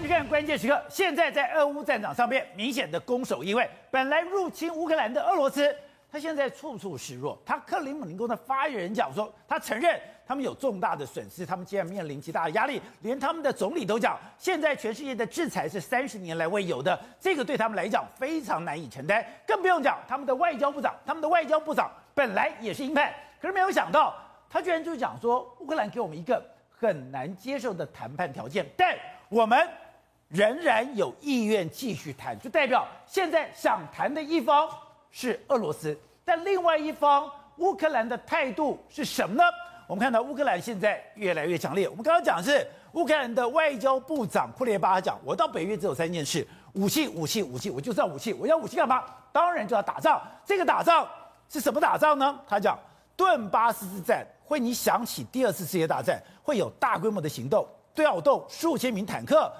去看关键时刻，现在在俄乌战场上面明显的攻守易位。本来入侵乌克兰的俄罗斯，他现在处处示弱。他克里姆林宫的发言人讲说，他承认他们有重大的损失，他们竟然面临极大的压力。连他们的总理都讲，现在全世界的制裁是三十年来未有的，这个对他们来讲非常难以承担。更不用讲他们的外交部长，他们的外交部长本来也是鹰派，可是没有想到，他居然就讲说，乌克兰给我们一个很难接受的谈判条件，但我们仍然有意愿继续谈，就代表现在想谈的一方是俄罗斯，但另外一方乌克兰的态度是什么呢？我们看到乌克兰现在越来越强烈。我们刚刚讲的是乌克兰的外交部长库列巴讲，我到北约只有三件事：武器、武器、武器，我就是要武器。我要武器干嘛？当然就要打仗。这个打仗是什么打仗呢？他讲顿巴斯之战会你想起第二次世界大战，会有大规模的行动。调动数千名坦克、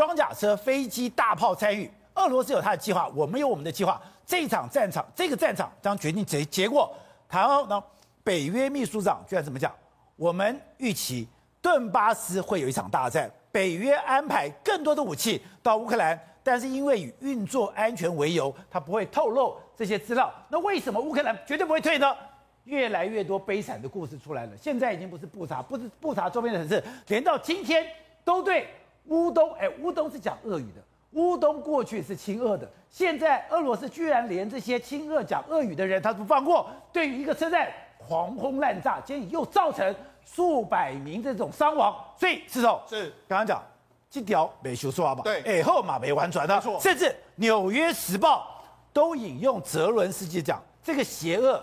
装甲车、飞机、大炮参与。俄罗斯有他的计划，我们有我们的计划。这场战场，这个战场将决定结结果。然后呢，北约秘书长居然怎么讲？我们预期顿巴斯会有一场大战，北约安排更多的武器到乌克兰，但是因为以运作安全为由，他不会透露这些资料。那为什么乌克兰绝对不会退呢？越来越多悲惨的故事出来了。现在已经不是布查，不是布查周边的城市，连到今天都对乌东，哎，乌东是讲俄语的。乌东过去是亲俄的，现在俄罗斯居然连这些亲俄讲俄语的人他都不放过。对于一个车站狂轰滥炸，结果又造成数百名这种伤亡。所以，是哦，是刚刚讲这条没修说吧？对，哎，后马没完转的。甚至《纽约时报》都引用泽伦斯基讲这个邪恶。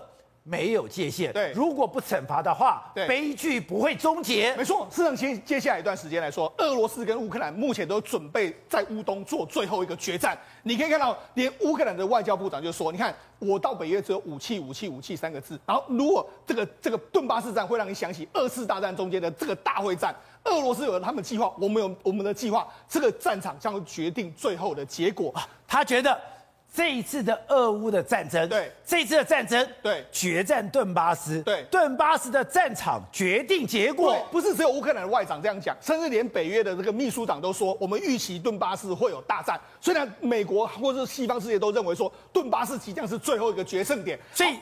没有界限，对，如果不惩罚的话，对，悲剧不会终结。没错，事实上，接接下来一段时间来说，俄罗斯跟乌克兰目前都准备在乌东做最后一个决战。你可以看到，连乌克兰的外交部长就说：“你看，我到北约只有武器、武器、武器三个字。然后，如果这个这个顿巴斯战会让你想起二次大战中间的这个大会战，俄罗斯有了他们计划，我们有我们的计划，这个战场将会决定最后的结果。他觉得。”这一次的俄乌的战争，对，这一次的战争，对，决战顿巴斯，对，顿巴斯的战场决定结果，不是只有乌克兰的外长这样讲，甚至连北约的这个秘书长都说，我们预期顿巴斯会有大战。虽然美国或者是西方世界都认为说，顿巴斯即将是最后一个决胜点，所以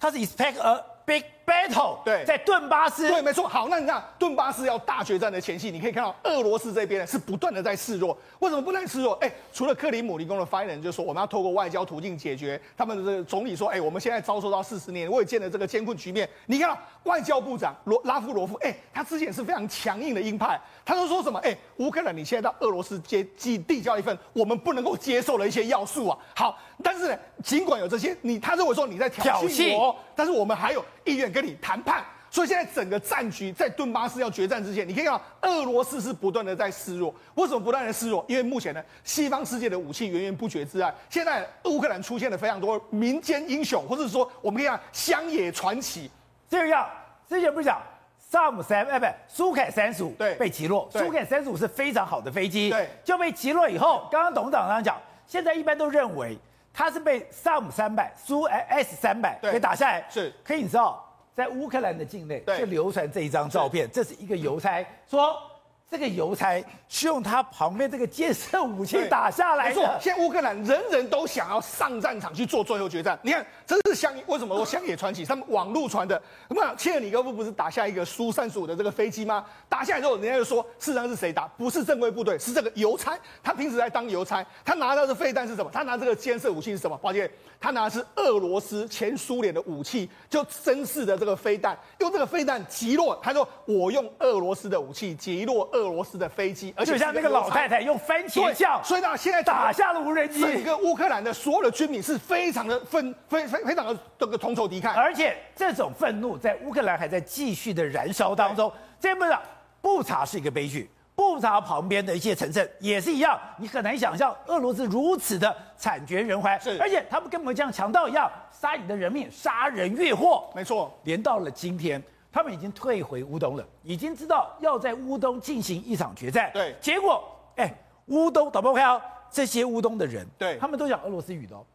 他是 expect a big battle，对，在顿巴斯，对，没错。好，那你看顿巴斯要大决战的前夕，你可以看到俄罗斯这边呢是不断的在示弱。为什么不断示弱？哎，除了克里姆林宫的发言人就说我们要透过外交途径解决，他们的这个总理说，哎，我们现在遭受到四十年未见的这个艰困局面。你看到外交部长罗拉夫罗夫，哎，他之前是非常强硬的鹰派，他都说什么？哎，乌克兰你现在到俄罗斯接递递交一份我们不能够接受的一些要素啊。好，但是呢，尽管有这些，你他认为说你在挑衅我，但是我们还有意愿跟你谈。判，所以现在整个战局在顿巴斯要决战之前，你可以看到俄罗斯是不断的在示弱。为什么不断的示弱？因为目前呢，西方世界的武器源源不绝之外，现在乌克兰出现了非常多民间英雄，或者说我们可以讲乡野传奇。这样，之前不是讲萨姆三哎，不苏凯三十五对被击落，苏凯三十五是非常好的飞机，对就被击落以后，刚刚董事长刚刚讲，现在一般都认为他是被萨姆三百苏 S 三百给打下来，是可以你知道。在乌克兰的境内，就流传这一张照片，这是一个邮差说。这个邮差是用他旁边这个建设武器打下来的。没错，现在乌克兰人人都想要上战场去做最后决战。你看，这是乡为什么说乡野传奇？他们网路传的，那么切尔尼戈夫不是打下一个苏三十五的这个飞机吗？打下来之后，人家就说，事实上是谁打？不是正规部队，是这个邮差。他平时在当邮差，他拿到的飞弹是什么？他拿这个监视武器是什么？抱歉，他拿的是俄罗斯前苏联的武器，就真式的这个飞弹，用这个飞弹击落。他说，我用俄罗斯的武器击落。俄罗斯的飞机，而且就像那个老太太用番茄酱，所以呢，现在打下了无人机。整个乌克兰的所有的居民是非常的愤，非非非常的这个同仇敌忾。而且这种愤怒在乌克兰还在继续的燃烧当中。这不是布查是一个悲剧，布查旁边的一些城镇也是一样。你很难想象俄罗斯如此的惨绝人寰，是，而且他们跟我们像强盗一样杀你的人命，杀人越货。没错，连到了今天。他们已经退回乌东了，已经知道要在乌东进行一场决战。对，结果，哎，乌东，导播看哦，这些乌东的人，对，他们都讲俄罗斯语的哦，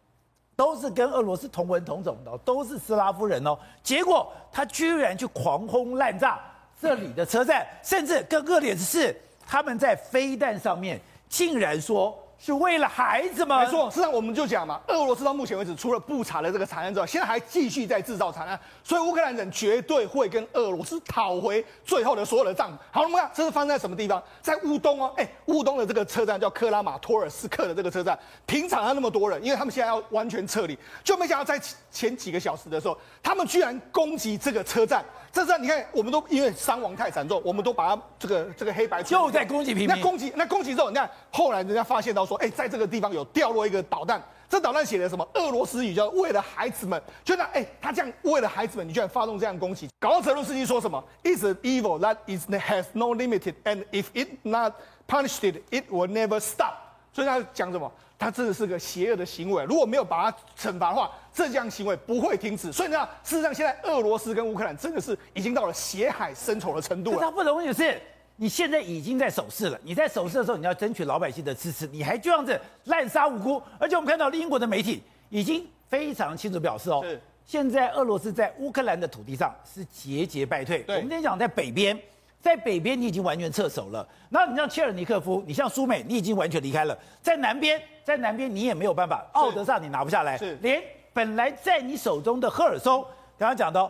都是跟俄罗斯同文同种的，都是斯拉夫人哦。结果他居然去狂轰滥炸这里的车站，甚至更恶劣的是，他们在飞弹上面竟然说。是为了孩子吗？没错，实际上我们就讲嘛，俄罗斯到目前为止，除了布查的这个惨案之外，现在还继续在制造惨案，所以乌克兰人绝对会跟俄罗斯讨回最后的所有的账。好，我们看这是发生在什么地方？在乌东哦，哎，乌东的这个车站叫克拉马托尔斯克的这个车站，平常他那么多人，因为他们现在要完全撤离，就没想到在前几个小时的时候，他们居然攻击这个车站。这次你看，我们都因为伤亡太惨重，我们都把它这个这个黑白就在攻击平民。那攻击那攻击之后，你看后来人家发现到说，哎，在这个地方有掉落一个导弹，这导弹写的什么？俄罗斯语叫“为了孩子们”，就那哎，他这样为了孩子们，你居然发动这样攻击，搞到泽伦斯基说什么？It's an evil that is has no limit, and if it not punished it, it will never stop。所以他讲什么？他真的是个邪恶的行为，如果没有把他惩罚的话，这项行为不会停止。所以呢，事实上现在俄罗斯跟乌克兰真的是已经到了血海深仇的程度了。他不容易的是，你现在已经在守势了。你在守势的时候，你要争取老百姓的支持，你还这样子滥杀无辜。而且我们看到英国的媒体已经非常清楚表示哦，现在俄罗斯在乌克兰的土地上是节节败退。我们今天讲在北边。在北边你已经完全撤手了，然后你像切尔尼科夫，你像苏美，你已经完全离开了。在南边，在南边你也没有办法，奥德萨你拿不下来，是连本来在你手中的赫尔松，刚刚讲到，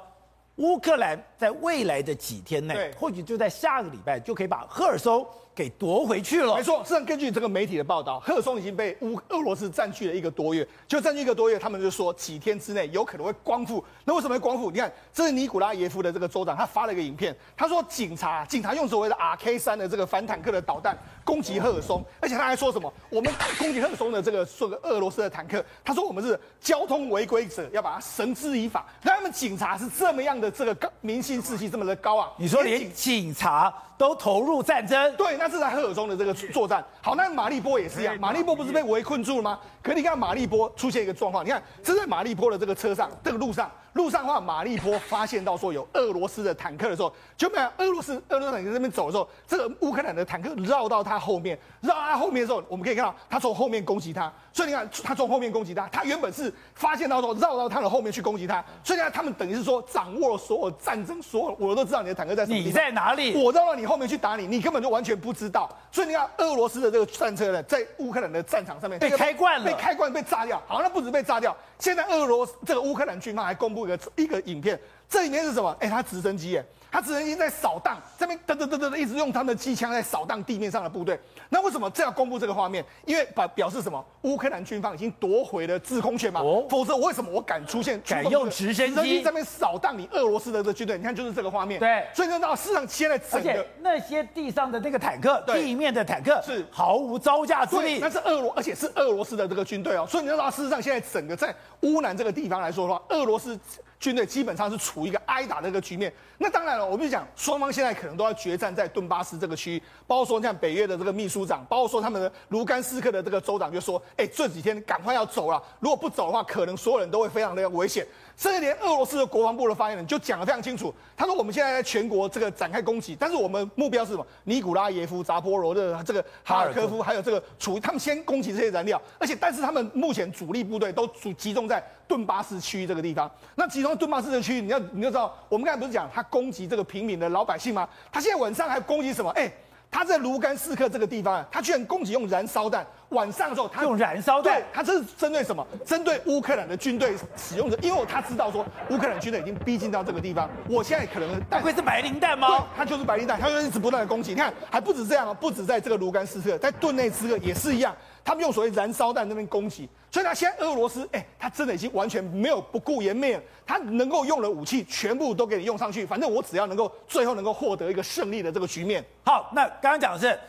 乌克兰在未来的几天内，或许就在下个礼拜就可以把赫尔松。给夺回去了。没错，实际上根据这个媒体的报道，赫尔松已经被乌俄罗斯占据了一个多月。就占据一个多月，他们就说几天之内有可能会光复。那为什么会光复？你看，这是尼古拉耶夫的这个州长，他发了一个影片，他说警察警察用所谓的 RK 三的这个反坦克的导弹攻击赫尔松，而且他还说什么？我们攻击赫尔松的这个说个俄罗斯的坦克，他说我们是交通违规者，要把他绳之以法。那他们警察是这么样的这个高民心士气这么的高啊？你说连警察都投入战争？对。那是在赫尔松的这个作战。好，那马利波也是一样。马利波不是被围困住了吗？可你看马利波出现一个状况，你看这在马利波的这个车上，这个路上，路上的话，马利波发现到说有俄罗斯的坦克的时候，就没有俄罗斯俄罗斯坦克在这边走的时候，这个乌克兰的坦克绕到他后面，绕到他后面的时候，我们可以看到他从后面攻击他。所以你看，他从后面攻击他，他原本是发现到说绕到他的后面去攻击他。所以你看，他们等于是说掌握了所有战争，所有我都知道你的坦克在什么。你在哪里？我绕到你后面去打你，你根本就完全不知道。所以你看，俄罗斯的这个战车呢，在乌克兰的战场上面被开罐了，被开罐被炸掉。好，那不止被炸掉，现在俄罗斯这个乌克兰军方还公布一个一个影片，这里面是什么？哎，他直升机耶。他直升机在扫荡，这边噔噔噔噔一直用他们的机枪在扫荡地面上的部队。那为什么这要公布这个画面？因为表表示什么？乌克兰军方已经夺回了制空权嘛。哦。否则我为什么我敢出现？敢用直升机在那边扫荡你俄罗斯的这个军队？你看就是这个画面。对。所以你知道，事实上现在整个那些地上的那个坦克，地面的坦克是毫无招架之力。那是俄罗，而且是俄罗斯的这个军队哦。所以你知道，事实上现在整个在乌南这个地方来说的话，俄罗斯。军队基本上是处于一个挨打的一个局面。那当然了，我们就讲双方现在可能都要决战在顿巴斯这个区域，包括说像北约的这个秘书长，包括说他们的卢甘斯克的这个州长就说：“哎，这几天赶快要走了，如果不走的话，可能所有人都会非常的危险。”甚至连俄罗斯的国防部的发言人就讲得非常清楚，他说：“我们现在在全国这个展开攻击，但是我们目标是什么？尼古拉耶夫、扎波罗热、这个哈尔科夫，还有这个处于他们先攻击这些燃料，而且但是他们目前主力部队都主集中在顿巴斯区域这个地方。那集中顿巴斯这个区域，你要你要知道，我们刚才不是讲他攻击这个平民的老百姓吗？他现在晚上还攻击什么？哎。”他在卢甘斯克这个地方啊，他居然攻击用燃烧弹。晚上的时候，他用燃烧弹，对，他这是针对什么？针对乌克兰的军队使用的，因为他知道说乌克兰军队已经逼近到这个地方，我现在可能不会是白磷弹吗？对，他就是白磷弹，他就一直不断的攻击。你看，还不止这样啊，不止在这个卢甘斯克，在顿内茨克也是一样。他们用所谓燃烧弹那边攻击，所以他现在俄罗斯，哎，他真的已经完全没有不顾颜面，他能够用的武器全部都给你用上去，反正我只要能够最后能够获得一个胜利的这个局面。好，那刚刚讲的是，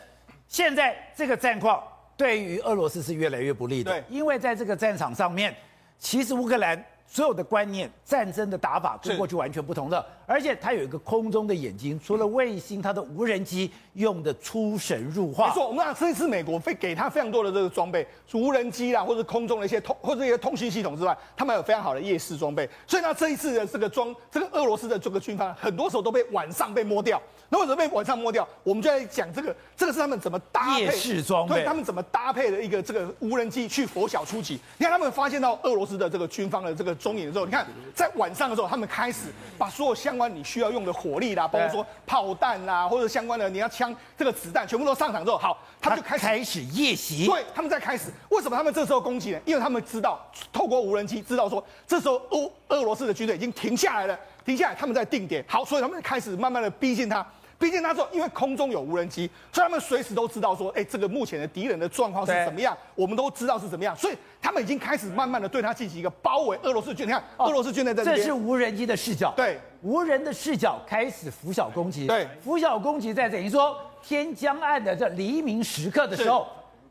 现在这个战况对于俄罗斯是越来越不利的，对，因为在这个战场上面，其实乌克兰。所有的观念，战争的打法跟过去完全不同的，而且它有一个空中的眼睛，除了卫星，它的无人机用的出神入化。没错，我们讲这一次美国非给他非常多的这个装备，无人机啦，或者空中的一些通 或者一些通讯系统之外，他们有非常好的夜视装备。所以呢，这一次的这个装，这个俄罗斯的这个军方，很多时候都被晚上被摸掉。那为什么被晚上摸掉？我们就在讲这个，这个是他们怎么搭配夜视装备，对，他们怎么搭配的一个这个无人机去拂晓出击。你看他们发现到俄罗斯的这个军方的这个踪影的时候，你看在晚上的时候，他们开始把所有相相关你需要用的火力啦，包括说炮弹啦，或者相关的你要枪这个子弹，全部都上场之后，好，他们就开始开始夜袭。对，他们在开始。为什么他们这时候攻击呢？因为他们知道透过无人机知道说，这时候俄俄罗斯的军队已经停下来了，停下来，他们在定点。好，所以他们开始慢慢的逼近他。毕竟他说，因为空中有无人机，所以他们随时都知道说，哎，这个目前的敌人的状况是怎么样，我们都知道是怎么样，所以他们已经开始慢慢的对他进行一个包围。俄罗斯军，你看，俄罗斯军队在这边，这是无人机的视角，对，无人的视角开始拂晓攻击，对，拂晓攻击在等于说天将暗的这黎明时刻的时候。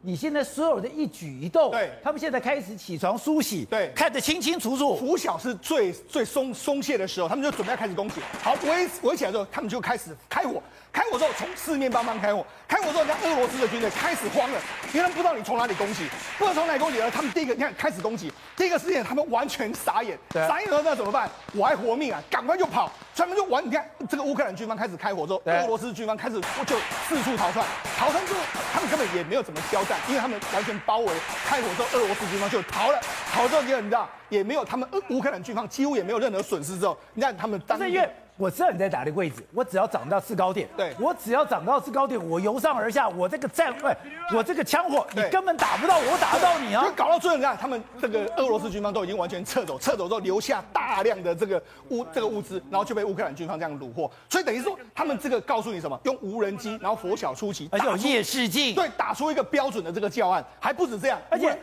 你现在所有的一举一动，对，他们现在开始起床梳洗，对，看得清清楚楚。拂晓是最最松松懈的时候，他们就准备要开始攻击。好，围围起来之后，他们就开始开火。开火之后，从四面八方开火。开火之后，人家俄罗斯的军队开始慌了，因为他们不知道你从哪里攻击，不知道从哪里攻击。而他们第一个，你看开始攻击，第一个时间他们完全傻眼，傻眼了那怎么办？我还活命啊，赶快就跑。他们就完，你看这个乌克兰军方开始开火之后，俄罗斯军方开始就四处逃窜。逃窜之后，他们根本也没有怎么交战，因为他们完全包围。开火之后，俄罗斯军方就逃了。逃之后，你知道也没有他们乌克兰军方几乎也没有任何损失。之后，你看他们当时。我知道你在哪个位置，我只要涨到制高点，对，我只要涨到制高点，我由上而下，我这个战，喂，我这个枪火，你根本打不到我，我打得到你啊！就搞到最后，你看他们这个俄罗斯军方都已经完全撤走，撤走之后留下大量的这个物这个物资，然后就被乌克兰军方这样掳获。所以等于说，他们这个告诉你什么？用无人机，然后拂晓出击，而且有夜视镜，对，打出一个标准的这个教案，还不止这样，而且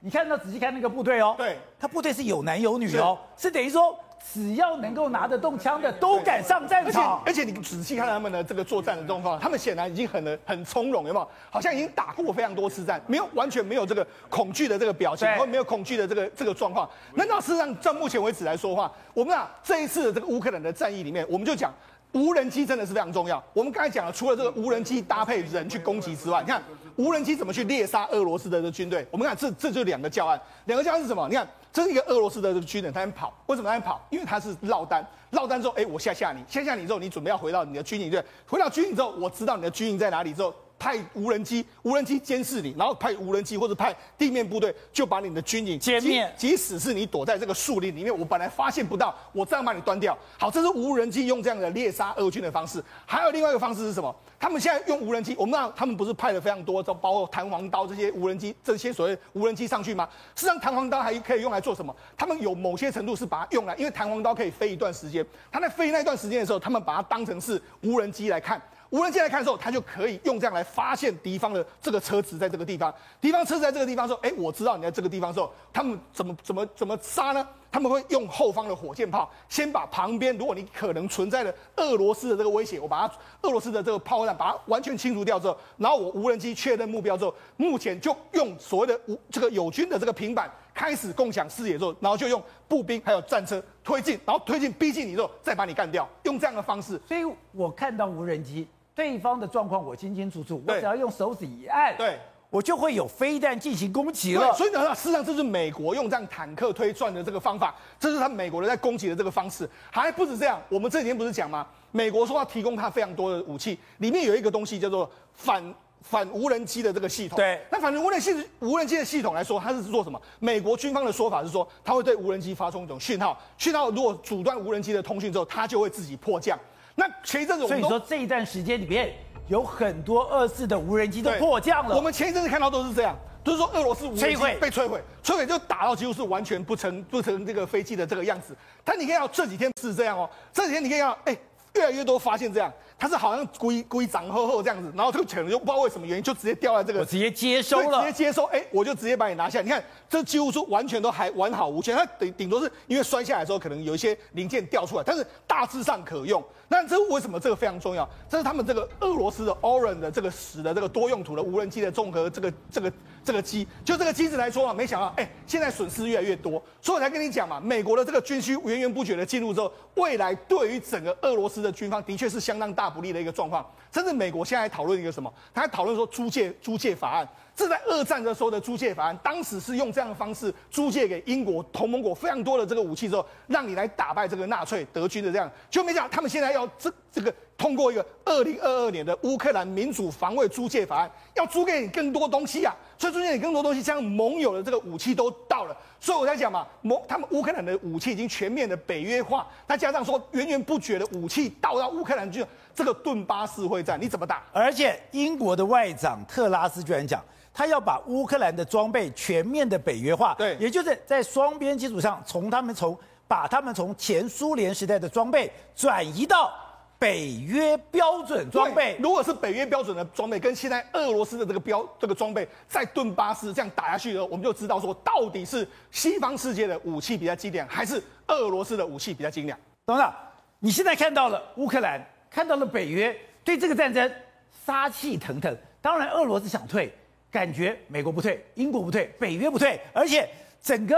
你看到仔细看那个部队哦，对，他部队是有男有女哦，是，是等于说。只要能够拿得动枪的，都敢上战场。而且，而且你仔细看他们的这个作战的状况，他们显然已经很很从容，有没有？好像已经打过非常多次战，没有完全没有这个恐惧的这个表情，或没有恐惧的这个这个状况。难道事实上，到目前为止来说的话，我们啊这一次的这个乌克兰的战役里面，我们就讲无人机真的是非常重要。我们刚才讲了，除了这个无人机搭配人去攻击之外，你看无人机怎么去猎杀俄罗斯的这军队？我们看这这就两个教案，两个教案是什么？你看。这是一个俄罗斯的军人，他在跑，为什么他在跑？因为他是落单，落单之后，哎，我吓吓你，吓吓你之后，你准备要回到你的军营，对，回到军营之后，我知道你的军营在哪里之后。派无人机，无人机监视你，然后派无人机或者派地面部队，就把你的军营歼灭。即使是你躲在这个树林里面，我本来发现不到，我这样把你端掉。好，这是无人机用这样的猎杀俄军的方式。还有另外一个方式是什么？他们现在用无人机，我们知道他们不是派了非常多，就包括弹簧刀这些无人机，这些所谓无人机上去吗？实际上，弹簧刀还可以用来做什么？他们有某些程度是把它用来，因为弹簧刀可以飞一段时间。他在飞那段时间的时候，他们把它当成是无人机来看。无人机来看的时候，它就可以用这样来发现敌方的这个车子在这个地方。敌方车子在这个地方时候，哎，我知道你在这个地方时候，他们怎么怎么怎么杀呢？他们会用后方的火箭炮，先把旁边如果你可能存在的俄罗斯的这个威胁，我把它俄罗斯的这个炮弹把它完全清除掉之后，然后我无人机确认目标之后，目前就用所谓的无这个友军的这个平板开始共享视野之后，然后就用步兵还有战车推进，然后推进逼近你之后再把你干掉，用这样的方式。所以我看到无人机。对方的状况我清清楚楚，我只要用手指一按，对，我就会有飞弹进行攻击了。所以呢，事实上这是美国用这样坦克推转的这个方法，这是他美国人在攻击的这个方式。还不止这样，我们这几天不是讲吗？美国说要提供他非常多的武器，里面有一个东西叫做反反无人机的这个系统。对，那反正无人机无人机的系统来说，它是做什么？美国军方的说法是说，它会对无人机发送一种讯号，讯号如果阻断无人机的通讯之后，它就会自己迫降。那前一阵子，所以说这一段时间里面有很多二次的无人机都迫降了。我们前一阵子看到都是这样，都、就是说俄罗斯无人机被摧毁，摧毁就打到几乎是完全不成不成这个飞机的这个样子。但你看到这几天是这样哦，这几天你可以看到，哎，越来越多发现这样。他是好像故意故意长厚厚这样子，然后这个可能就不知道为什么原因，就直接掉在这个，我直接接收了，直接接收，哎，我就直接把你拿下。你看，这几乎是完全都还完好无缺。它顶顶多是因为摔下来的时候可能有一些零件掉出来，但是大致上可用。那这为什么这个非常重要？这是他们这个俄罗斯的 Oran 的这个使的这个多用途的无人机的综合这个这个这个机，就这个机子来说啊，没想到哎，现在损失越来越多，所以我才跟你讲嘛，美国的这个军需源源不绝的进入之后，未来对于整个俄罗斯的军方的确是相当大不利的一个状况。甚至美国现在讨论一个什么？他还讨论说租借租借法案。这在二战的时候的租借法案，当时是用这样的方式租借给英国同盟国非常多的这个武器之后，让你来打败这个纳粹德军的这样，就没想到他们现在要这这个通过一个二零二二年的乌克兰民主防卫租借法案，要租给你更多东西啊，所以租借你更多东西，像盟友的这个武器都到了，所以我在讲嘛，盟他们乌克兰的武器已经全面的北约化，再加上说源源不绝的武器到到乌克兰去，这个顿巴斯会战你怎么打？而且英国的外长特拉斯居然讲。他要把乌克兰的装备全面的北约化，对，也就是在双边基础上，从他们从把他们从前苏联时代的装备转移到北约标准装备。如果是北约标准的装备，跟现在俄罗斯的这个标这个装备在顿巴斯这样打下去我们就知道说到底是西方世界的武器比较精良，还是俄罗斯的武器比较精良。董事长，你现在看到了乌克兰，看到了北约对这个战争杀气腾腾，当然俄罗斯想退。感觉美国不退，英国不退，北约不退，而且整个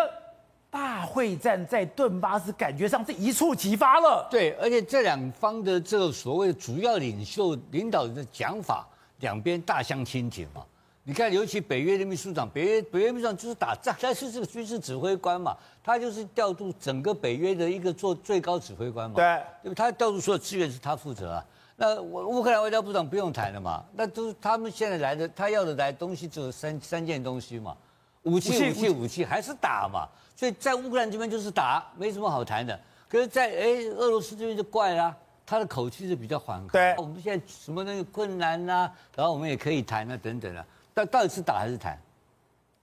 大会战在顿巴斯感觉上是一触即发了。对，而且这两方的这个所谓主要领袖领导人的讲法，两边大相径庭嘛。你看，尤其北约的秘书长，北约北约秘书长就是打仗，他是这个军事指挥官嘛，他就是调度整个北约的一个做最高指挥官嘛。对，因为他调度所有资源是他负责啊。那乌乌克兰外交部长不用谈了嘛？那都是他们现在来的，他要的来东西只有三三件东西嘛，武器、武器、武器，还是打嘛？所以在乌克兰这边就是打，没什么好谈的。可是在，在哎俄罗斯这边就怪啦，他的口气是比较缓和。对，我们现在什么那个困难呐、啊，然后我们也可以谈啊，等等啊。但到底是打还是谈？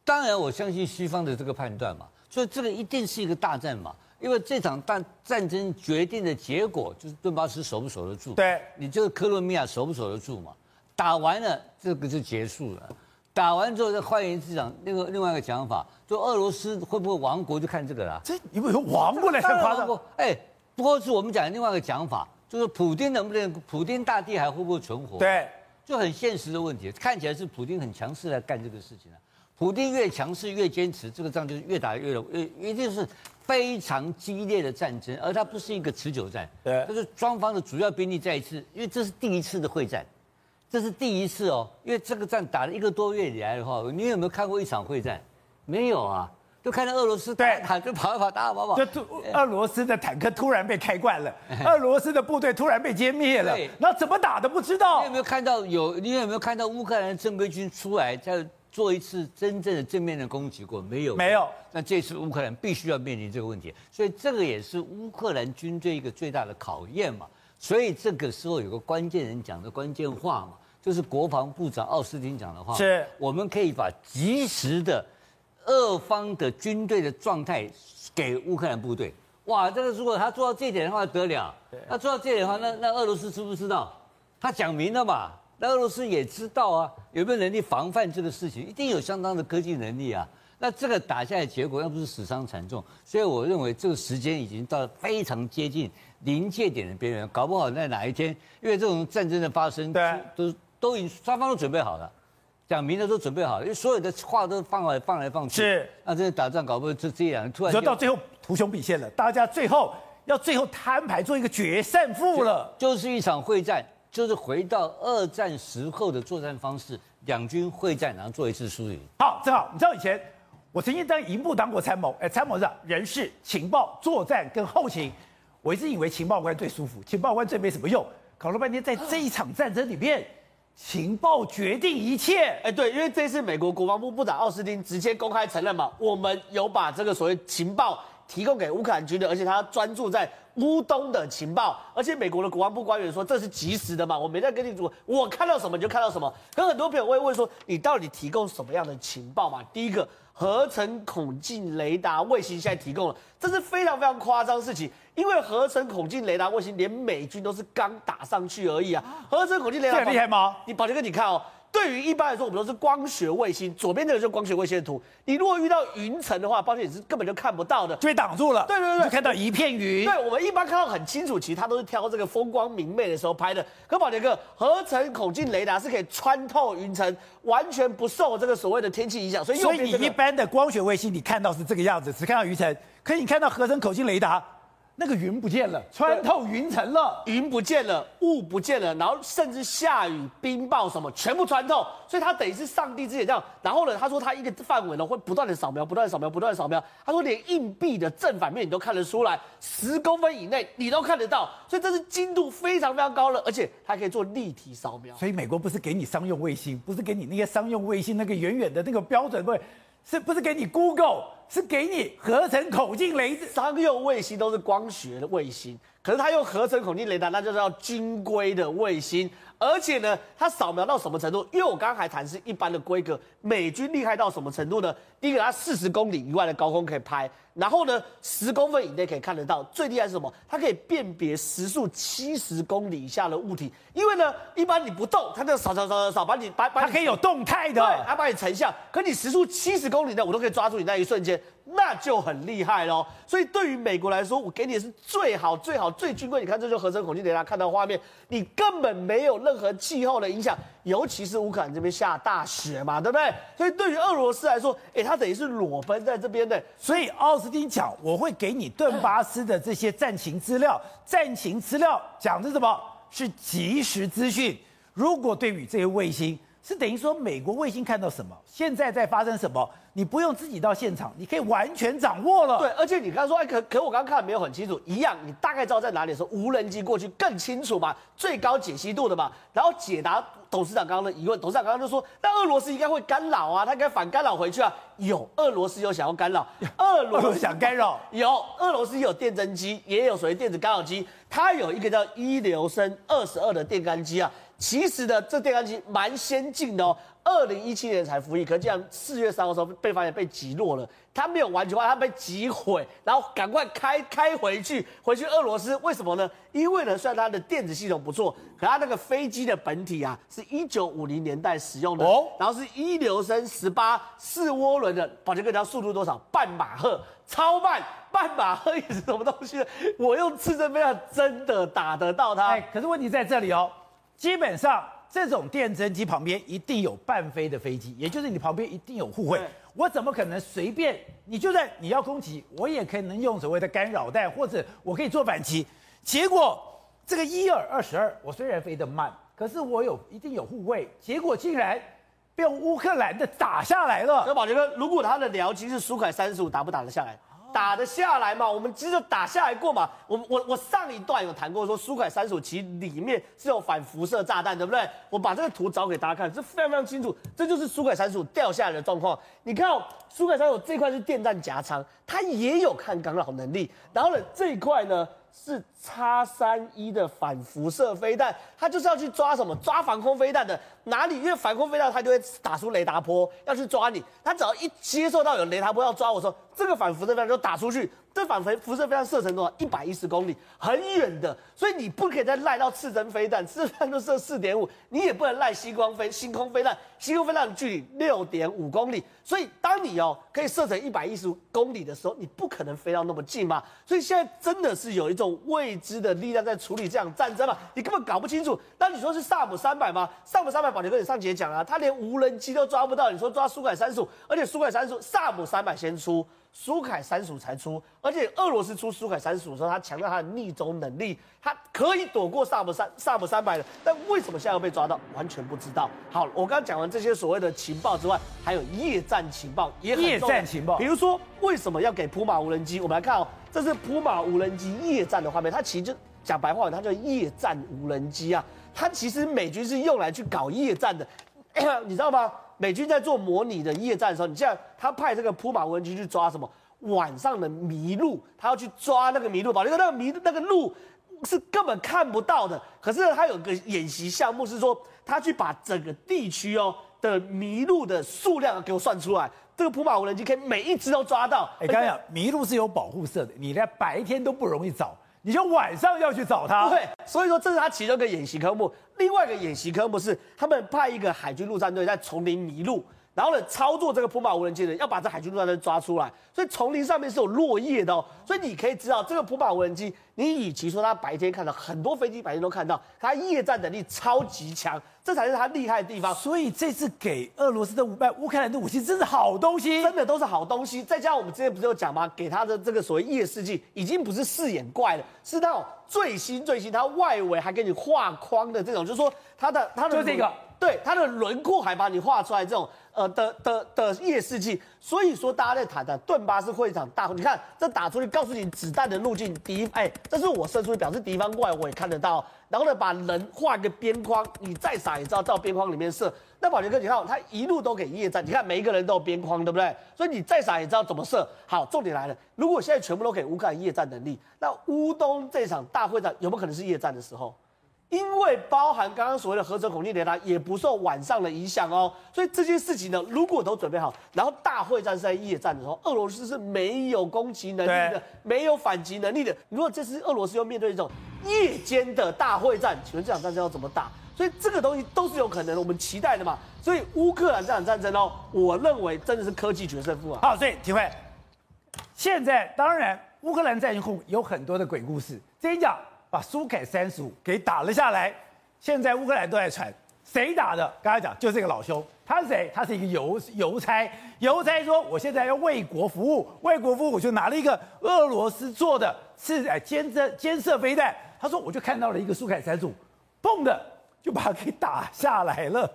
当然，我相信西方的这个判断嘛。所以这个一定是一个大战嘛。因为这场大战争决定的结果就是顿巴斯守不守得住，对，你这个克罗米亚守不守得住嘛？打完了这个就结束了，打完之后再换一次讲另外另外一个讲法，就俄罗斯会不会亡国就看这个了。这你为什么亡过来才夸张？哎，不过是我们讲的另外一个讲法，就是普京能不能普京大帝还会不会存活？对，就很现实的问题，看起来是普京很强势来干这个事情了。普京越强势越坚持，这个仗就是越打越越一定是。非常激烈的战争，而它不是一个持久战，对，就是双方的主要兵力在一次，因为这是第一次的会战，这是第一次哦，因为这个战打了一个多月以来的话，你有没有看过一场会战？没有啊，就看到俄罗斯对，就跑一跑，打跑跑，就突俄罗斯的坦克突然被开惯了，俄罗斯的部队突然被歼灭了，那怎么打都不知道。你有没有看到有？你有没有看到乌克兰正规军出来在？做一次真正的正面的攻击过没有？没有。那这次乌克兰必须要面临这个问题，所以这个也是乌克兰军队一个最大的考验嘛。所以这个时候有个关键人讲的关键话嘛，就是国防部长奥斯汀讲的话。是。我们可以把及时的俄方的军队的状态给乌克兰部队。哇，这个如果他做到这一点的话得了。他做到这一点的话，那那俄罗斯知不知道？他讲明了嘛。那俄罗斯也知道啊，有没有能力防范这个事情？一定有相当的科技能力啊。那这个打下来结果，要不是死伤惨重，所以我认为这个时间已经到了非常接近临界点的边缘。搞不好在哪一天，因为这种战争的发生，对，都都已经双方都准备好了，讲明的都准备好了，因为所有的话都放来放来放去。是，那这打仗搞不好就这样，突然就到最后图穷匕见了，大家最后要最后摊牌做一个决胜负了，就，就是一场会战。就是回到二战时候的作战方式，两军会战，然后做一次输赢。好，正好，你知道以前我曾经当营部当过参谋，哎，参谋长人事、情报、作战跟后勤，我一直以为情报官最舒服，情报官最没什么用。搞了半天，在这一场战争里面，情报决定一切。哎，对，因为这次美国国防部部长奥斯汀直接公开承认嘛，我们有把这个所谓情报提供给乌克兰军的，而且他专注在。乌东的情报，而且美国的国防部官员说这是及时的嘛，我没在跟你说，我看到什么就看到什么。可很多朋友会问说，你到底提供什么样的情报嘛？第一个，合成孔径雷达卫星现在提供了，这是非常非常夸张的事情，因为合成孔径雷达卫星连美军都是刚打上去而已啊。合成孔径雷达这厉害吗？你宝杰哥，你看哦。对于一般来说，我们都是光学卫星，左边这个就是光学卫星的图。你如果遇到云层的话，抱歉，你是根本就看不到的，就被挡住了。对对对，就看到一片云。对，我们一般看到很清楚，其实它都是挑这个风光明媚的时候拍的。可宝杰哥，合成孔径雷达是可以穿透云层，完全不受这个所谓的天气影响。所以，所以你一般的光学卫星，你看到是这个样子，只看到云层。可是你看到合成口径雷达，那个云不见了，穿透云层了，云不见了，雾不见了，然后甚至下雨、冰雹什么全部穿透，所以他等于是上帝之眼这样。然后呢，他说他一个范围呢会不断的扫描，不断的扫描，不断的扫描。他说连硬币的正反面你都看得出来，十公分以内你都看得到，所以这是精度非常非常高了，而且它可以做立体扫描。所以美国不是给你商用卫星，不是给你那些商用卫星那个远远的那个标准位。是不是给你 Google？是给你合成口径雷达？商用卫星都是光学的卫星，可是它用合成口径雷达，那就叫军规的卫星。而且呢，它扫描到什么程度？因为我刚刚还谈是一般的规格，美军厉害到什么程度呢？第一个，它四十公里以外的高空可以拍，然后呢，十公分以内可以看得到。最厉害是什么？它可以辨别时速七十公里以下的物体。因为呢，一般你不动，它就扫扫扫扫扫，把你把把它可以有动态的，对，它把你成像。可你时速七十公里呢，我都可以抓住你那一瞬间。那就很厉害喽，所以对于美国来说，我给你的是最好、最好、最军规。你看，这就合成孔径雷达看到画面，你根本没有任何气候的影响，尤其是乌克兰这边下大雪嘛，对不对？所以对于俄罗斯来说，哎，它等于是裸奔在这边的。所以奥斯汀讲，我会给你顿巴斯的这些战情资料，战情资料讲的什么？是即时资讯。如果对于这些卫星，是等于说美国卫星看到什么，现在在发生什么？你不用自己到现场，你可以完全掌握了。对，而且你刚刚说，哎，可可我刚刚看的没有很清楚，一样，你大概知道在哪里的时候，无人机过去更清楚嘛，最高解析度的嘛。然后解答董事长刚刚的疑问，董事长刚刚就说，那俄罗斯应该会干扰啊，他应该反干扰回去啊。有，俄罗斯有想要干扰，俄罗斯想干扰，有，俄罗斯有电侦机，也有所谓电子干扰机，它有一个叫伊留申二十二的电干机啊。其实呢，这电干机蛮先进的哦。二零一七年才服役，可竟然四月三号的时候被发现被击落了。它没有完全坏，它被击毁，然后赶快开开回去，回去俄罗斯。为什么呢？因为呢，虽然它的电子系统不错，可它那个飞机的本体啊，是一九五零年代使用的，哦、然后是一流升十八四涡轮的，宝杰哥，你知道速度多少？半马赫，超慢。半马赫也是什么东西呢？我用刺针飞弹真的打得到它。哎，可是问题在这里哦，基本上。这种电侦机旁边一定有半飞的飞机，也就是你旁边一定有护卫。我怎么可能随便？你就算你要攻击，我也可以能用所谓的干扰弹，或者我可以做反击。结果这个伊尔二十二，我虽然飞得慢，可是我有一定有护卫，结果竟然被乌克兰的打下来了。那宝杰哥，如果他的僚机是苏凯三十五，打不打得下来？打得下来嘛？我们其实打下来过嘛？我我我上一段有谈过说，苏凯三十五其实里面是有反辐射炸弹，对不对？我把这个图找给大家看，这非常非常清楚，这就是苏凯三十五掉下来的状况。你看哦，苏凯三十五这块是电弹夹舱，它也有抗干扰能力。然后呢，这一块呢？是叉三一的反辐射飞弹，它就是要去抓什么？抓防空飞弹的哪里？因为防空飞弹它就会打出雷达波，要去抓你。它只要一接受到有雷达波要抓我说，这个反辐射弹就打出去。这反辐辐射飞弹射程多少？一百一十公里，很远的。所以你不可以再赖到次针飞弹，次针飞弹就射四点五，你也不能赖星光飞星空飞弹，星空飞弹的距离六点五公里。所以当你哦可以射程一百一十公里的时候，你不可能飞到那么近嘛。所以现在真的是有一种未知的力量在处理这场战争嘛，你根本搞不清楚。那你说是萨姆三百吗？萨姆三百，宝杰哥你上节讲啊，他连无人机都抓不到。你说抓苏凯三十五，而且苏凯三十五，萨姆三百先出。苏凯三十五才出，而且俄罗斯出苏凯三十五的时候，他强调他的逆走能力，他可以躲过萨姆三萨姆三百的，但为什么现在又被抓到，完全不知道。好，我刚刚讲完这些所谓的情报之外，还有夜战情报也很重要。夜战情报，比如说为什么要给普马无人机？我们来看哦，这是普马无人机夜战的画面，它其实就讲白话，它叫夜战无人机啊，它其实美军是用来去搞夜战的，你知道吗？美军在做模拟的夜战的时候，你像他派这个普马无人机去抓什么晚上的麋鹿，他要去抓那个麋鹿，把那个那个麋那个鹿是根本看不到的。可是他有个演习项目是说，他去把整个地区哦的麋鹿的数量给我算出来，这个普马无人机可以每一只都抓到。哎，刚刚讲麋鹿是有保护色的，你在白天都不容易找。你就晚上要去找他，对，所以说这是他其中一个演习科目。另外一个演习科目是他们派一个海军陆战队在丛林迷路，然后呢操作这个普马无人机的人要把这海军陆战队抓出来。所以丛林上面是有落叶的哦，所以你可以知道这个普马无人机，你与其说它白天看到很多飞机白天都看到，它夜战能力超级强。这才是它厉害的地方。所以这次给俄罗斯的五百乌克兰的武器，真是好东西，真的都是好东西。再加上我们之前不是有讲吗？给他的这个所谓夜视镜，已经不是四眼怪了，是那种最新最新，它外围还给你画框的这种，就是说它的它的就这个，对它的轮廓还把你画出来这种。呃的的的夜视镜，所以说大家在谈的顿巴斯会场大，你看这打出去，告诉你子弹的路径，敌哎，这是我射出去，表示敌方过来我也看得到。然后呢，把人画个边框，你再傻也知道到边框里面射。那宝杰哥，你看他一路都给夜战，你看每一个人都有边框，对不对？所以你再傻也知道怎么射。好，重点来了，如果现在全部都给乌克兰夜战能力，那乌东这场大会战有没有可能是夜战的时候？因为包含刚刚所谓的合成孔径雷达也不受晚上的影响哦，所以这件事情呢，如果都准备好，然后大会战是在夜战的时候，俄罗斯是没有攻击能力的，没有反击能力的。如果这次俄罗斯又面对一种夜间的大会战，请问这场战争要怎么打？所以这个东西都是有可能的，我们期待的嘛。所以乌克兰这场战争哦，我认为真的是科技决胜负啊。好，所以体会，现在当然乌克兰战后有很多的鬼故事，这一讲。把苏凯三十五给打了下来，现在乌克兰都在传谁打的？刚才讲就这个老兄，他是谁？他是一个邮邮差，邮差说我现在要为国服务，为国服务我就拿了一个俄罗斯做的是哎监测监射飞弹，他说我就看到了一个苏凯三十五，砰的就把它给打下来了。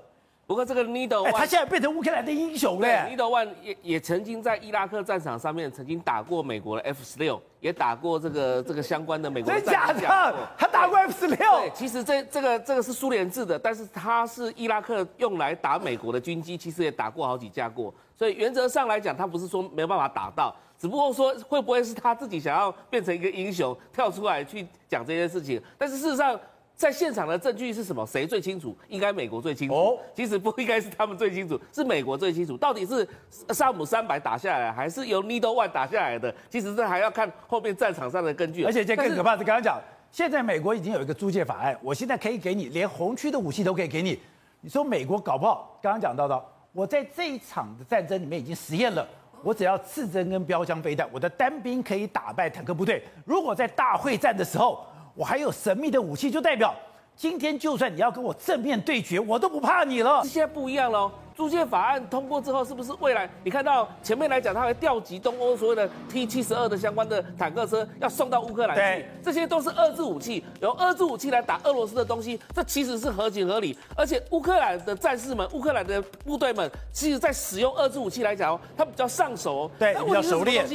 不过这个 Needle 他现在变成乌克兰的英雄了。Needle One 也也曾经在伊拉克战场上面曾经打过美国的 F 十六，也打过这个这个相关的美国的。真的假的？他打过 F 十六？对，其实这这个这个是苏联制的，但是他是伊拉克用来打美国的军机，其实也打过好几架过。所以原则上来讲，他不是说没有办法打到，只不过说会不会是他自己想要变成一个英雄，跳出来去讲这件事情。但是事实上。在现场的证据是什么？谁最清楚？应该美国最清楚。哦，其实不应该是他们最清楚，是美国最清楚。到底是萨姆三百打下来，还是由 Needle One 打下来的？其实这还要看后面战场上的根据。而且这更可怕是，刚刚讲，现在美国已经有一个租借法案，我现在可以给你，连红区的武器都可以给你。你说美国搞不好？刚刚讲到的，我在这一场的战争里面已经实验了，我只要刺针跟标枪飞弹，我的单兵可以打败坦克部队。如果在大会战的时候，我还有神秘的武器，就代表今天就算你要跟我正面对决，我都不怕你了。现在不一样了，租借法案通过之后，是不是未来你看到前面来讲，他会调集东欧所谓的 T 七十二的相关的坦克车，要送到乌克兰去？对，这些都是二制武器，用二制武器来打俄罗斯的东西，这其实是合情合理。而且乌克兰的战士们、乌克兰的部队们，其实在使用二制武器来讲，他比较上手，对，比较熟练。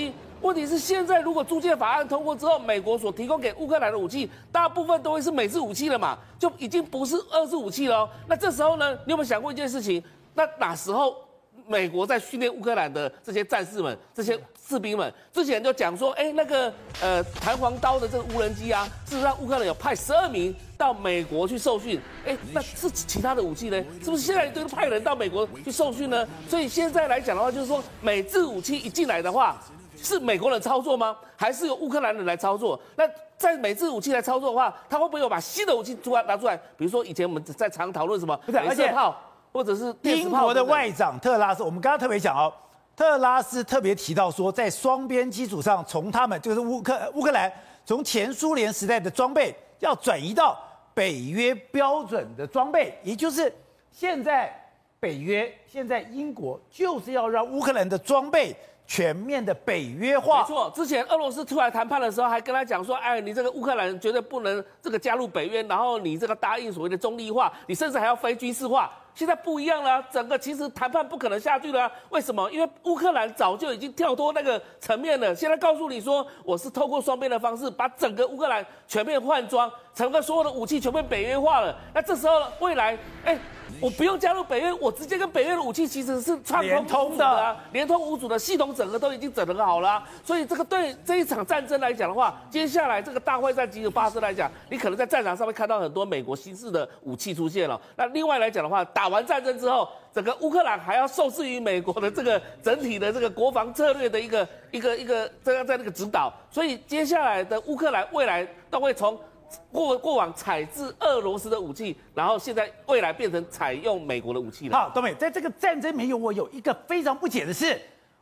问题是现在如果租借法案通过之后，美国所提供给乌克兰的武器，大部分都会是美制武器了嘛，就已经不是二制武器了。那这时候呢，你有没有想过一件事情？那哪时候美国在训练乌克兰的这些战士们、这些士兵们？之前就讲说，哎，那个呃弹簧刀的这个无人机啊，事实上乌克兰有派十二名到美国去受训。哎，那是其他的武器呢？是不是现在都派人到美国去受训呢？所以现在来讲的话，就是说美制武器一进来的话。是美国人操作吗？还是由乌克兰人来操作？那在美制武器来操作的话，他会不会有把新的武器出来拿出来？比如说以前我们在常讨论什么，雷射炮，或者是英国的外长特拉斯，我们刚刚特别讲哦，特拉斯特别提到说，在双边基础上，从他们就是乌克乌克兰从前苏联时代的装备要转移到北约标准的装备，也就是现在北约现在英国就是要让乌克兰的装备。全面的北约化，没错。之前俄罗斯出来谈判的时候，还跟他讲说：“哎，你这个乌克兰绝对不能这个加入北约，然后你这个答应所谓的中立化，你甚至还要非军事化。”现在不一样了，整个其实谈判不可能下去了。为什么？因为乌克兰早就已经跳脱那个层面了。现在告诉你说，我是透过双边的方式，把整个乌克兰全面换装，整个所有的武器全面北约化了。那这时候未来，哎。我不用加入北约，我直接跟北约的武器其实是串通的啊，连通无阻的系统，整合都已经整合好了啊。所以这个对这一场战争来讲的话，接下来这个大会战即将发生来讲，你可能在战场上面看到很多美国新式的武器出现了。那另外来讲的话，打完战争之后，整个乌克兰还要受制于美国的这个整体的这个国防策略的一个一个一个这样在那个指导。所以接下来的乌克兰未来都会从。过过往采自俄罗斯的武器，然后现在未来变成采用美国的武器了。好，东美，在这个战争没有，我有一个非常不解的是，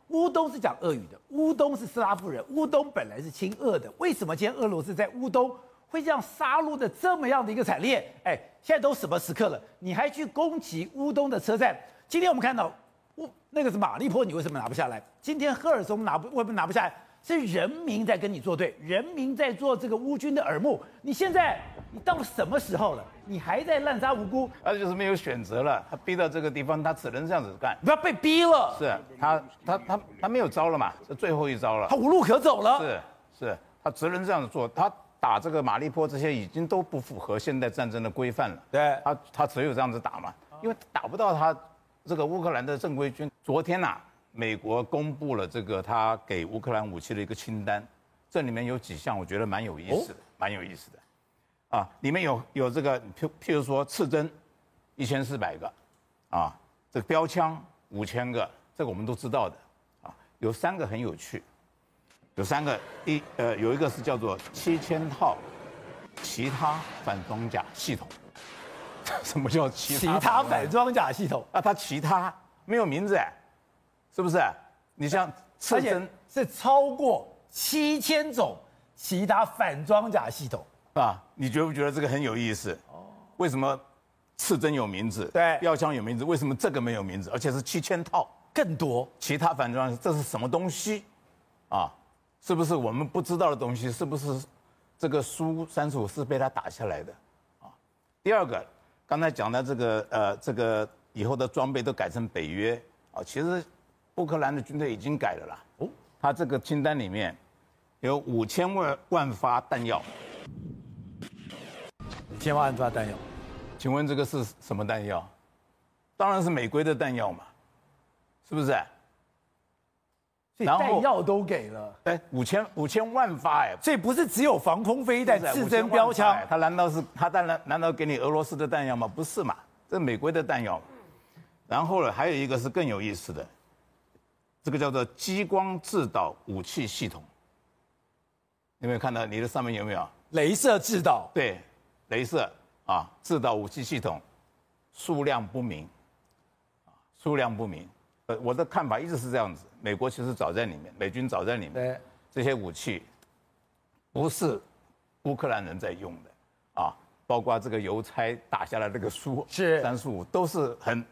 乌东是讲俄语的，乌东是斯拉夫人，乌东本来是亲俄的，为什么今天俄罗斯在乌东会这样杀戮的这么样的一个惨烈？哎，现在都什么时刻了，你还去攻击乌东的车站？今天我们看到乌那个是马利坡，你为什么拿不下来？今天赫尔松拿不为什么拿不下来？是人民在跟你作对，人民在做这个乌军的耳目。你现在你到了什么时候了？你还在滥杀无辜？他就是没有选择了，他逼到这个地方，他只能这样子干。不要被逼了，是他他他他没有招了嘛？这最后一招了，他无路可走了。是是，他只能这样子做。他打这个马利坡这些已经都不符合现代战争的规范了。对，他他只有这样子打嘛，因为打不到他这个乌克兰的正规军。昨天呐、啊。美国公布了这个他给乌克兰武器的一个清单，这里面有几项我觉得蛮有意思的，蛮有意思的，啊，里面有有这个譬譬如说刺针，一千四百个，啊，这个标枪五千个，这个我们都知道的，啊，有三个很有趣，有三个一呃有一个是叫做七千套其他反装甲系统，什么叫其他反装甲系统？啊，它其他没有名字哎。是不是？你像刺针是超过七千种其他反装甲系统啊？你觉不觉得这个很有意思？哦，为什么刺针有名字？对，标枪有名字，为什么这个没有名字？而且是七千套，更多其他反装，这是什么东西？啊，是不是我们不知道的东西？是不是这个苏三十五是被他打下来的？啊，第二个，刚才讲的这个呃，这个以后的装备都改成北约啊，其实。乌克兰的军队已经改了啦。哦，他这个清单里面有五千万万发弹药，五千万发弹药，请问这个是什么弹药？当然是美国的弹药嘛，是不是？然后弹药都给了。哎，五千五千万发哎，这不是只有防空飞弹、刺针标枪？他难道是他当然难道给你俄罗斯的弹药吗？不是嘛，这美国的弹药。然后呢，还有一个是更有意思的。这个叫做激光制导武器系统，有没有看到？你的上面有没有？镭射制导。对，镭射啊，制导武器系统，数量不明，啊，数量不明。呃，我的看法一直是这样子。美国其实早在里面，美军早在里面。对。这些武器，不是乌克兰人在用的，啊，包括这个邮差打下来这个书是三十五，都是很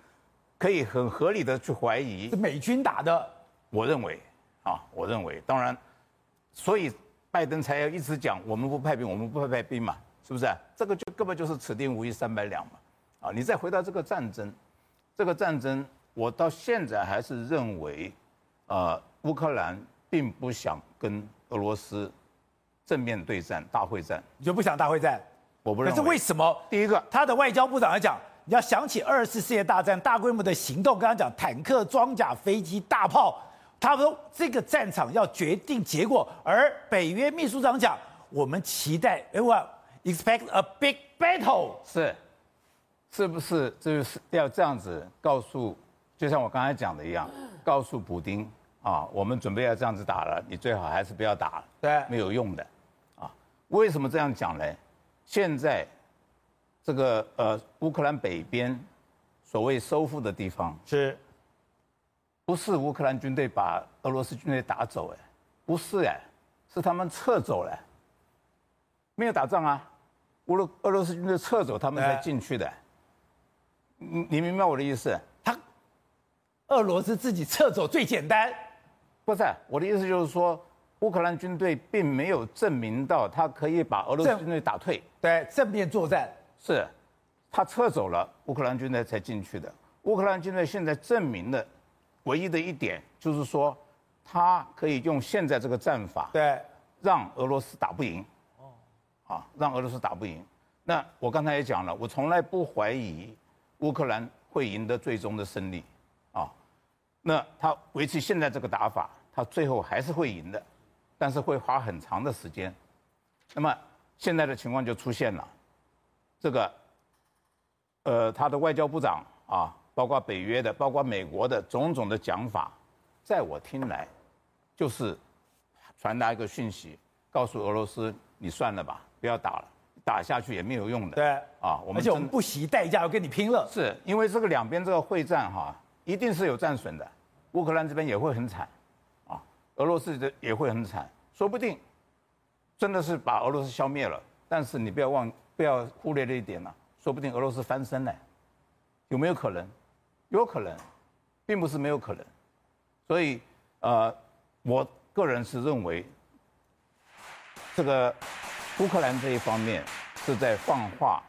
可以很合理的去怀疑是美军打的。我认为，啊，我认为，当然，所以拜登才要一直讲，我们不派兵，我们不派兵嘛，是不是？这个就根本就是此地无银三百两嘛，啊，你再回到这个战争，这个战争，我到现在还是认为，呃，乌克兰并不想跟俄罗斯正面对战、大会战，你就不想大会战？我不认为。可是为什么？第一个，他的外交部长来讲。你要想起二次世界大战大规模的行动，跟他讲坦克、装甲、飞机、大炮，他说这个战场要决定结果。而北约秘书长讲，我们期待，everyone expect a big battle，是，是不是就是要这样子告诉，就像我刚才讲的一样，告诉补丁啊，我们准备要这样子打了，你最好还是不要打了，对，没有用的，啊，为什么这样讲呢？现在。这个呃，乌克兰北边所谓收复的地方，是，不是乌克兰军队把俄罗斯军队打走？哎，不是哎，是他们撤走了，没有打仗啊，乌罗俄罗斯军队撤走，他们才进去的。你你明白我的意思？他俄罗斯自己撤走最简单，不是，我的意思就是说，乌克兰军队并没有证明到他可以把俄罗斯军队打退，对，正面作战。是，他撤走了，乌克兰军队才进去的。乌克兰军队现在证明的唯一的一点，就是说，他可以用现在这个战法，对，让俄罗斯打不赢。哦，啊，让俄罗斯打不赢。那我刚才也讲了，我从来不怀疑乌克兰会赢得最终的胜利。啊，那他维持现在这个打法，他最后还是会赢的，但是会花很长的时间。那么现在的情况就出现了。这个，呃，他的外交部长啊，包括北约的，包括美国的种种的讲法，在我听来，就是传达一个讯息，告诉俄罗斯，你算了吧，不要打了，打下去也没有用的。对，啊，我们而且我们不惜代价要跟你拼了。是因为这个两边这个会战哈、啊，一定是有战损的，乌克兰这边也会很惨，啊，俄罗斯的也会很惨，说不定真的是把俄罗斯消灭了。但是你不要忘，不要忽略这一点啊，说不定俄罗斯翻身呢，有没有可能？有可能，并不是没有可能。所以，呃，我个人是认为，这个乌克兰这一方面是在放话、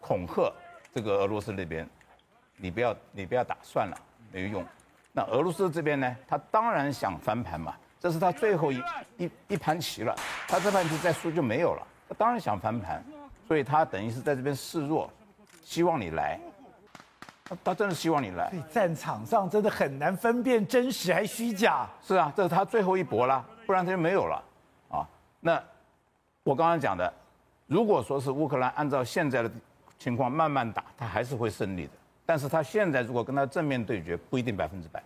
恐吓这个俄罗斯那边，你不要，你不要打算了，没有用。那俄罗斯这边呢，他当然想翻盘嘛。这是他最后一一一盘棋了，他这盘棋再输就没有了。他当然想翻盘，所以他等于是在这边示弱，希望你来。他他真的希望你来。战场上真的很难分辨真实还虚假。是啊，这是他最后一搏了，不然他就没有了啊。那我刚刚讲的，如果说是乌克兰按照现在的情况慢慢打，他还是会胜利的。但是他现在如果跟他正面对决，不一定百分之百。